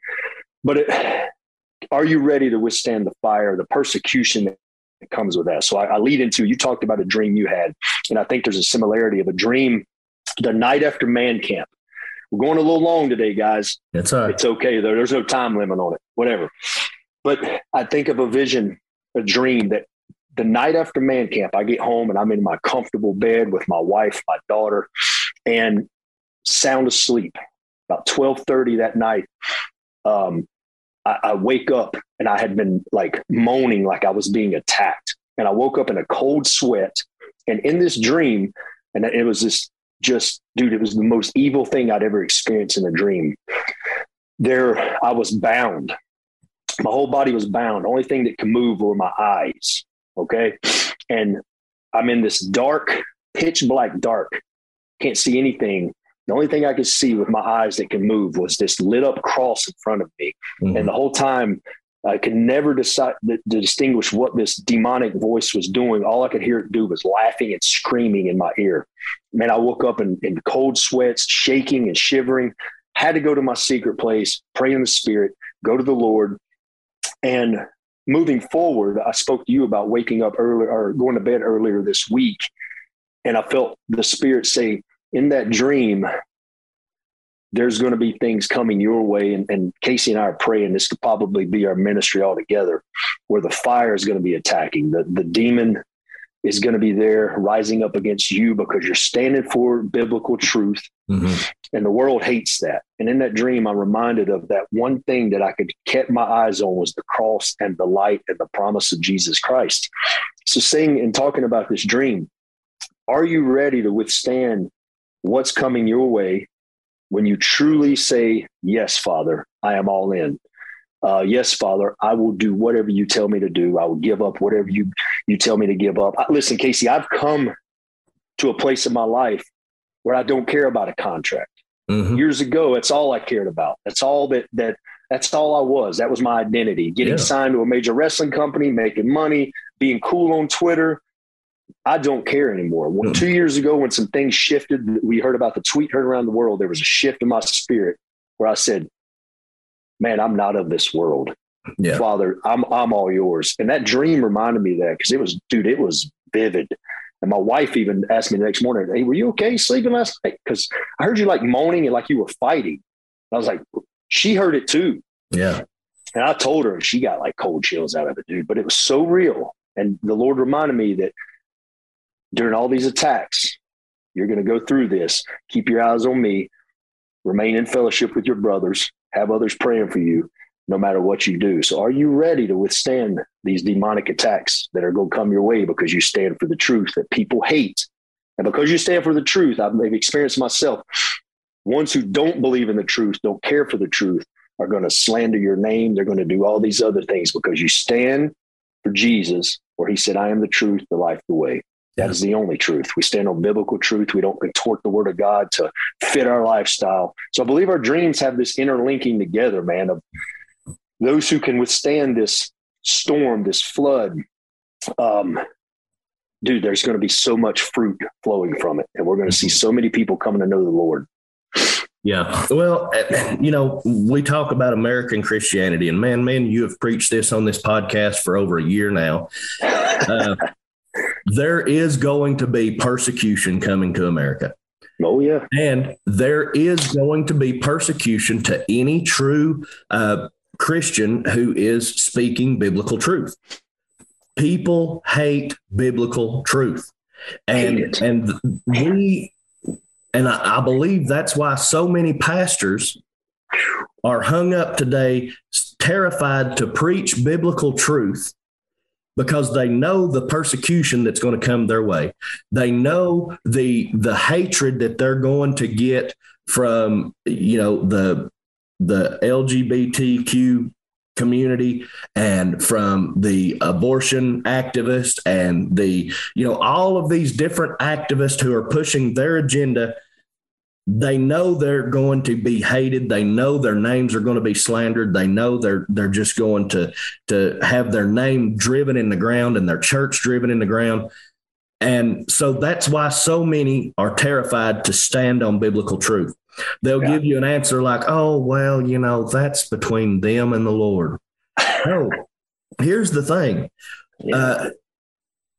But it, are you ready to withstand the fire, the persecution that comes with that. So I, I lead into you talked about a dream you had, and I think there's a similarity of a dream the night after man camp. We're going a little long today, guys. It's all right. It's okay though. There's no time limit on it. Whatever. But I think of a vision, a dream that the night after man camp, I get home and I'm in my comfortable bed with my wife, my daughter, and sound asleep. About 12:30 that night, um, I, I wake up and I had been like moaning like I was being attacked. And I woke up in a cold sweat. And in this dream, and it was this just, dude, it was the most evil thing I'd ever experienced in a dream. There, I was bound. My whole body was bound. Only thing that could move were my eyes. Okay. And I'm in this dark, pitch black dark, can't see anything. The only thing I could see with my eyes that could move was this lit up cross in front of me. Mm-hmm. And the whole time I could never decide to distinguish what this demonic voice was doing. All I could hear it do was laughing and screaming in my ear. Man, I woke up in, in cold sweats, shaking and shivering. Had to go to my secret place, pray in the spirit, go to the Lord. And moving forward, I spoke to you about waking up earlier or going to bed earlier this week. And I felt the spirit say, in that dream, there's going to be things coming your way. And, and, Casey and I are praying this could probably be our ministry altogether, where the fire is going to be attacking. The, the demon is going to be there rising up against you because you're standing for biblical truth. Mm-hmm. And the world hates that. And in that dream, I'm reminded of that one thing that I could keep my eyes on was the cross and the light and the promise of Jesus Christ. So, saying and talking about this dream, are you ready to withstand what's coming your way when you truly say, Yes, Father, I am all in? uh, yes, Father, I will do whatever you tell me to do. I will give up whatever you you tell me to give up. I, listen, Casey, I've come to a place in my life where I don't care about a contract. Mm-hmm. Years ago, that's all I cared about. That's all that that that's all I was. That was my identity. Getting yeah. signed to a major wrestling company, making money, being cool on Twitter. I don't care anymore. When, mm-hmm. Two years ago, when some things shifted, we heard about the tweet heard around the world. There was a shift in my spirit where I said, man, I'm not of this world. Yeah. Father, I'm I'm all yours. And that dream reminded me of that because it was, dude, it was vivid. And my wife even asked me the next morning, Hey, were you okay sleeping last night? Because I heard you like moaning and like you were fighting. And I was like, she heard it too. Yeah. And I told her, and she got like cold chills out of it, dude. But it was so real. And the Lord reminded me that during all these attacks, you're going to go through this. Keep your eyes on me. Remain in fellowship with your brothers have others praying for you no matter what you do. So, are you ready to withstand these demonic attacks that are going to come your way because you stand for the truth that people hate? And because you stand for the truth, I've experienced myself. Ones who don't believe in the truth, don't care for the truth, are going to slander your name. They're going to do all these other things because you stand for Jesus, where he said, I am the truth, the life, the way. That is the only truth. We stand on biblical truth. We don't contort the word of God to fit our lifestyle. So I believe our dreams have this interlinking together, man, of those who can withstand this storm, this flood. Um, dude, there's going to be so much fruit flowing from it. And we're going to see so many people coming to know the Lord. Yeah. Well, you know, we talk about American Christianity, and man, man, you have preached this on this podcast for over a year now. Uh, there is going to be persecution coming to America. Oh, yeah. And there is going to be persecution to any true uh, Christian who is speaking biblical truth. People hate biblical truth. And, and we, and I, I believe that's why so many pastors are hung up today, terrified to preach biblical truth because they know the persecution that's going to come their way. They know the the hatred that they're going to get from you know the the LGBTQ community and from the abortion activists and the you know all of these different activists who are pushing their agenda they know they're going to be hated. They know their names are going to be slandered. They know they're they're just going to to have their name driven in the ground and their church driven in the ground. And so that's why so many are terrified to stand on biblical truth. They'll yeah. give you an answer like oh well you know that's between them and the lord. No. Here's the thing. Yeah. uh,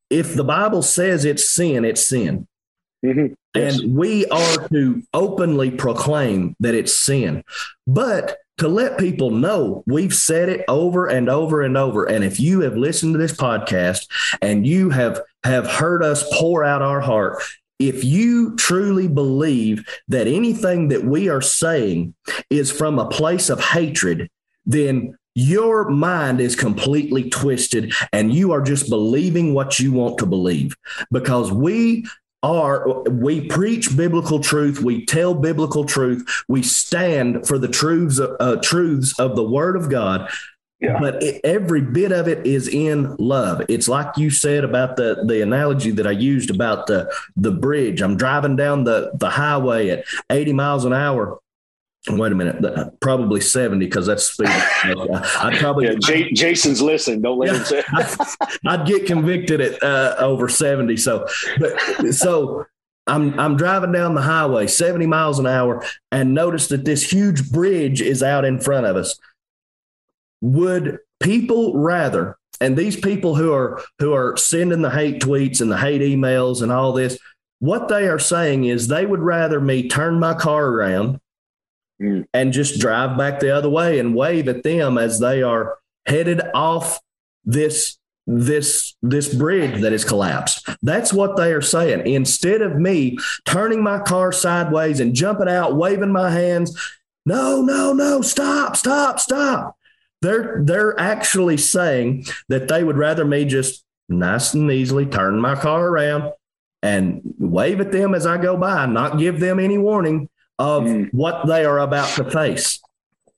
if the bible says it's sin it's sin Mm-hmm. Yes. And we are to openly proclaim that it's sin. But to let people know, we've said it over and over and over. And if you have listened to this podcast and you have have heard us pour out our heart, if you truly believe that anything that we are saying is from a place of hatred, then your mind is completely twisted and you are just believing what you want to believe because we are we preach biblical truth we tell biblical truth we stand for the truths uh, truths of the word of god yeah. but it, every bit of it is in love. It's like you said about the the analogy that i used about the the bridge. I'm driving down the the highway at 80 miles an hour Wait a minute, probably 70 because that's speed. I'd probably yeah, J- Jason's listening. Don't let yeah, him say. I'd, I'd, get convicted at uh, over 70. So, but so I'm I'm driving down the highway 70 miles an hour and notice that this huge bridge is out in front of us. Would people rather and these people who are who are sending the hate tweets and the hate emails and all this what they are saying is they would rather me turn my car around mm. and just drive back the other way and wave at them as they are headed off this this this bridge that is collapsed. That's what they are saying. Instead of me turning my car sideways and jumping out, waving my hands, no, no, no, stop, stop, stop. They're they're actually saying that they would rather me just nice and easily turn my car around and wave at them as I go by, not give them any warning of mm. what they are about to face.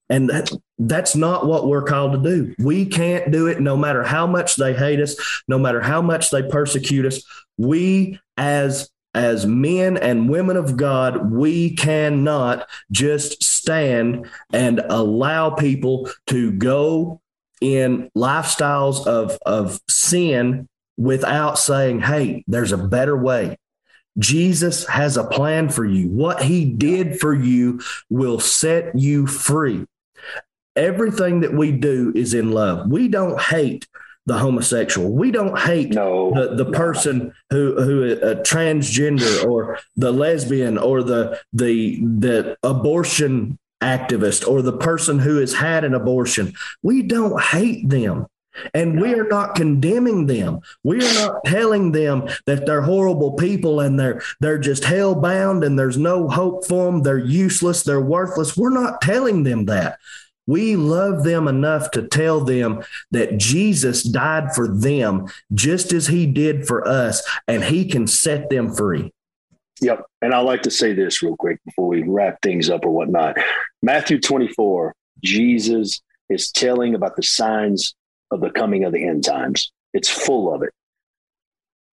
And that, that's not what we're called to do. We can't do it no matter how much they hate us, no matter how much they persecute us. We, as as men and women of God, we cannot just stand and allow people to go in lifestyles of, of sin without saying, hey, there's a better way. Jesus has a plan for you. What he did for you will set you free. Everything that we do is in love. We don't hate the homosexual. We don't hate no, the, the person who who a transgender or the lesbian or the the the abortion activist or the person who has had an abortion. We don't hate them. And we are not condemning them. We are not telling them that they're horrible people and they're they're just hell bound and there's no hope for them. They're useless. They're worthless. We're not telling them that. We love them enough to tell them that Jesus died for them just as he did for us, and he can set them free. Yep. And I like to say this real quick before we wrap things up or whatnot. Matthew 24, Jesus is telling about the signs of the coming of the end times. It's full of it.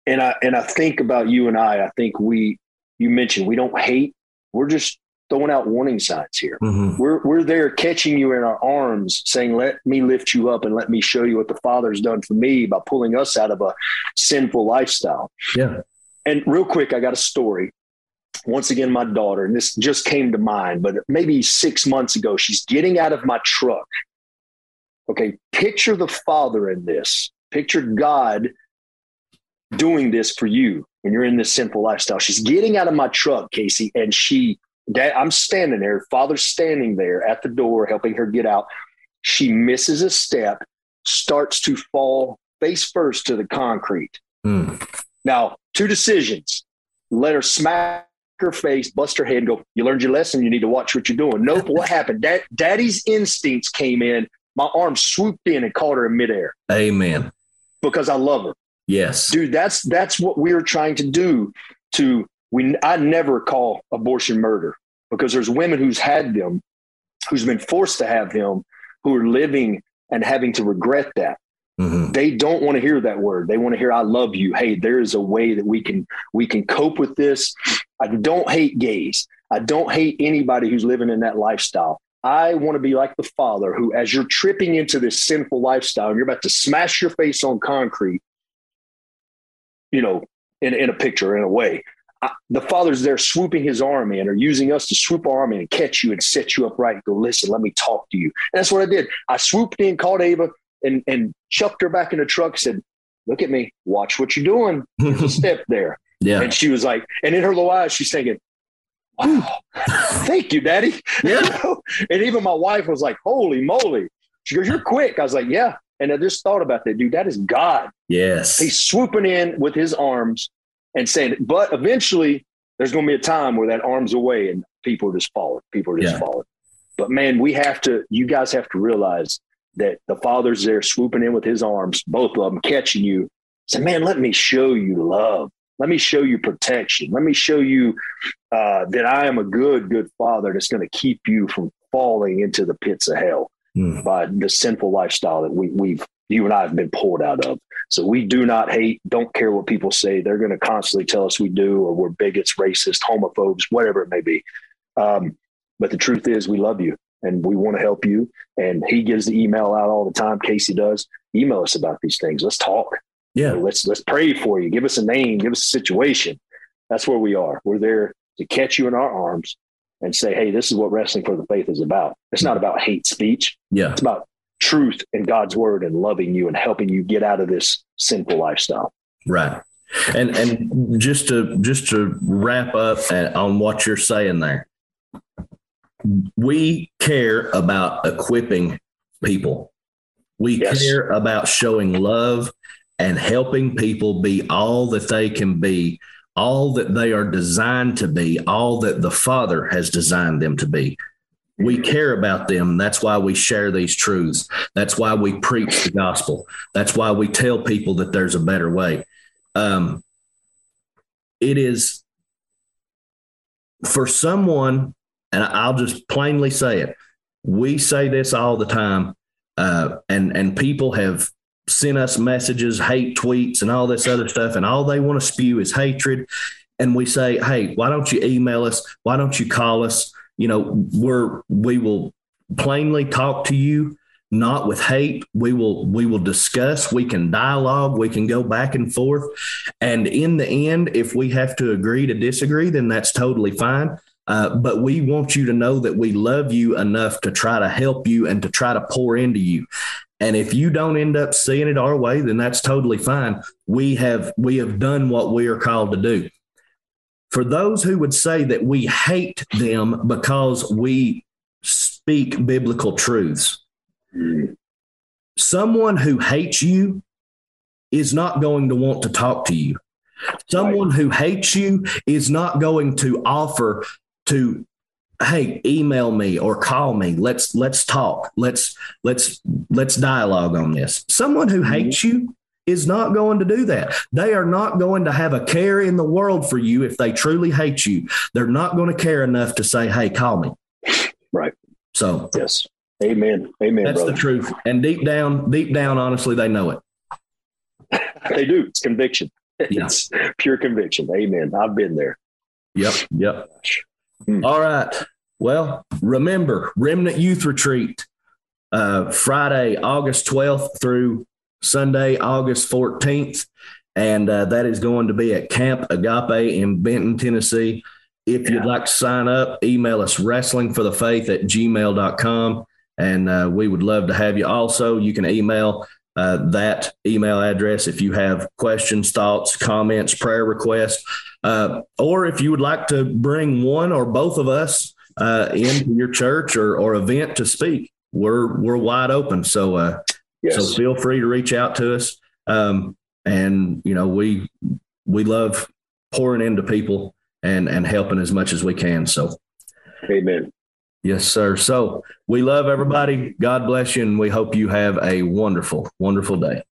And I and I think about you and I, I think we you mentioned we don't hate, we're just throwing out warning signs here. Mm-hmm. We're we're there catching you in our arms, saying, Let me lift you up and let me show you what the Father's done for me by pulling us out of a sinful lifestyle. Yeah. And real quick, I got a story. Once again, my daughter, and this just came to mind, but maybe six months ago, she's getting out of my truck Okay, picture the Father in this. Picture God doing this for you when you're in this sinful lifestyle. She's getting out of my truck, Casey, and she, Dad, I'm standing there. Father's standing there at the door, helping her get out. She misses a step, starts to fall face first to the concrete. Mm. Now, two decisions: let her smack her face, bust her head, and go. You learned your lesson. You need to watch what you're doing. Nope. what happened? Dad, Daddy's instincts came in my arm swooped in and caught her in midair. Amen. Because I love her. Yes. Dude, that's that's what we're trying to do to we I never call abortion murder because there's women who's had them, who's been forced to have them, who are living and having to regret that. Mm-hmm. They don't want to hear that word. They want to hear "I love you." Hey, there is a way that we can we can cope with this. I don't hate gays. I don't hate anybody who's living in that lifestyle. I want to be like the father who, as you're tripping into this sinful lifestyle and you're about to smash your face on concrete, you know, in, in a picture, in a way, I, the father's there swooping his arm in or using us to swoop our arm in and catch you and set you up right and go, listen, let me talk to you. And that's what I did. I swooped in, called Ava, and, and chucked her back in the truck, said, look at me, watch what you're doing. There's a step there. Yeah. And she was like, and in her little eyes, she's thinking, wow, thank you, daddy. Yeah. and even my wife was like, holy moly. She goes, you're quick. I was like, yeah. And I just thought about that, dude. That is God. Yes. He's swooping in with his arms and saying, but eventually there's going to be a time where that arm's away and people are just falling. People are just yeah. falling. But man, we have to, you guys have to realize that the father's there swooping in with his arms, both of them catching you. Say, man, let me show you love. Let me show you protection. Let me show you uh, that I am a good, good father that's going to keep you from falling into the pits of hell mm. by the sinful lifestyle that we, we've you and I have been pulled out of. So we do not hate, don't care what people say. They're going to constantly tell us we do, or we're bigots, racist, homophobes, whatever it may be. Um, but the truth is, we love you and we want to help you. And he gives the email out all the time. Casey does. Email us about these things. Let's talk. Yeah. let's let's pray for you. Give us a name. Give us a situation. That's where we are. We're there to catch you in our arms and say, "Hey, this is what wrestling for the faith is about. It's not about hate speech. Yeah, it's about truth and God's word and loving you and helping you get out of this sinful lifestyle." Right. And and just to just to wrap up on what you're saying there, we care about equipping people. We yes. care about showing love and helping people be all that they can be, all that they are designed to be, all that the Father has designed them to be. We care about them. That's why we share these truths. That's why we preach the gospel. That's why we tell people that there's a better way. Um, it is for someone, and I'll just plainly say it. We say this all the time, uh, and and people have sent us messages, hate tweets, and all this other stuff, and all they want to spew is hatred. And we say, hey, why don't you email us? Why don't you call us? You know, we're we will plainly talk to you, not with hate. We will we will discuss. We can dialogue. We can go back and forth. And in the end, if we have to agree to disagree, then that's totally fine. Uh, but we want you to know that we love you enough to try to help you and to try to pour into you. And if you don't end up seeing it our way, then that's totally fine. We have we have done what we are called to do. For those who would say that we hate them because we speak biblical truths, someone who hates you is not going to want to talk to you. Someone who hates you is not going to offer to hey email me or call me. Let's let's talk. Let's let's let's dialogue on this. Someone who mm-hmm. hates you is not going to do that. They are not going to have a care in the world for you if they truly hate you. They're not going to care enough to say hey call me. Right. So yes. Amen. Amen that's brother. the truth. And deep down deep down honestly they know it. They do. It's conviction. Yeah. it's pure conviction. Amen. I've been there. Yep. Yep Hmm. all right. Well remember remnant youth retreat uh, friday august 12th through sunday august 14th and uh, that is going to be at camp agape in benton tennessee. If you'd like to sign up email us wrestling for the faith at gmail.com and uh, we would love to have you. Also you can email uh, that email address if you have questions thoughts comments prayer requests uh, or if you would like to bring one or both of us uh, into your church or, or event to speak, we're we're wide open. So uh, yes so feel free to reach out to us. Um, and you know we we love pouring into people and and helping as much as we can. So amen yes, sir. So we love everybody. God bless you, and we hope you have a wonderful, wonderful day.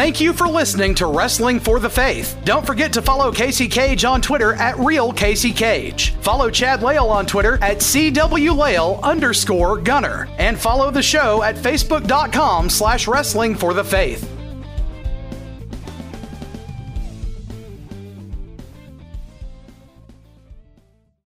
Thank you for listening to Wrestling for the Faith. Don't forget to follow Casey Cage on Twitter at Real Casey Cage. Follow Chad Lale on Twitter at CWLale underscore Gunner. And follow the show at Facebook.com slash Wrestling for the Faith.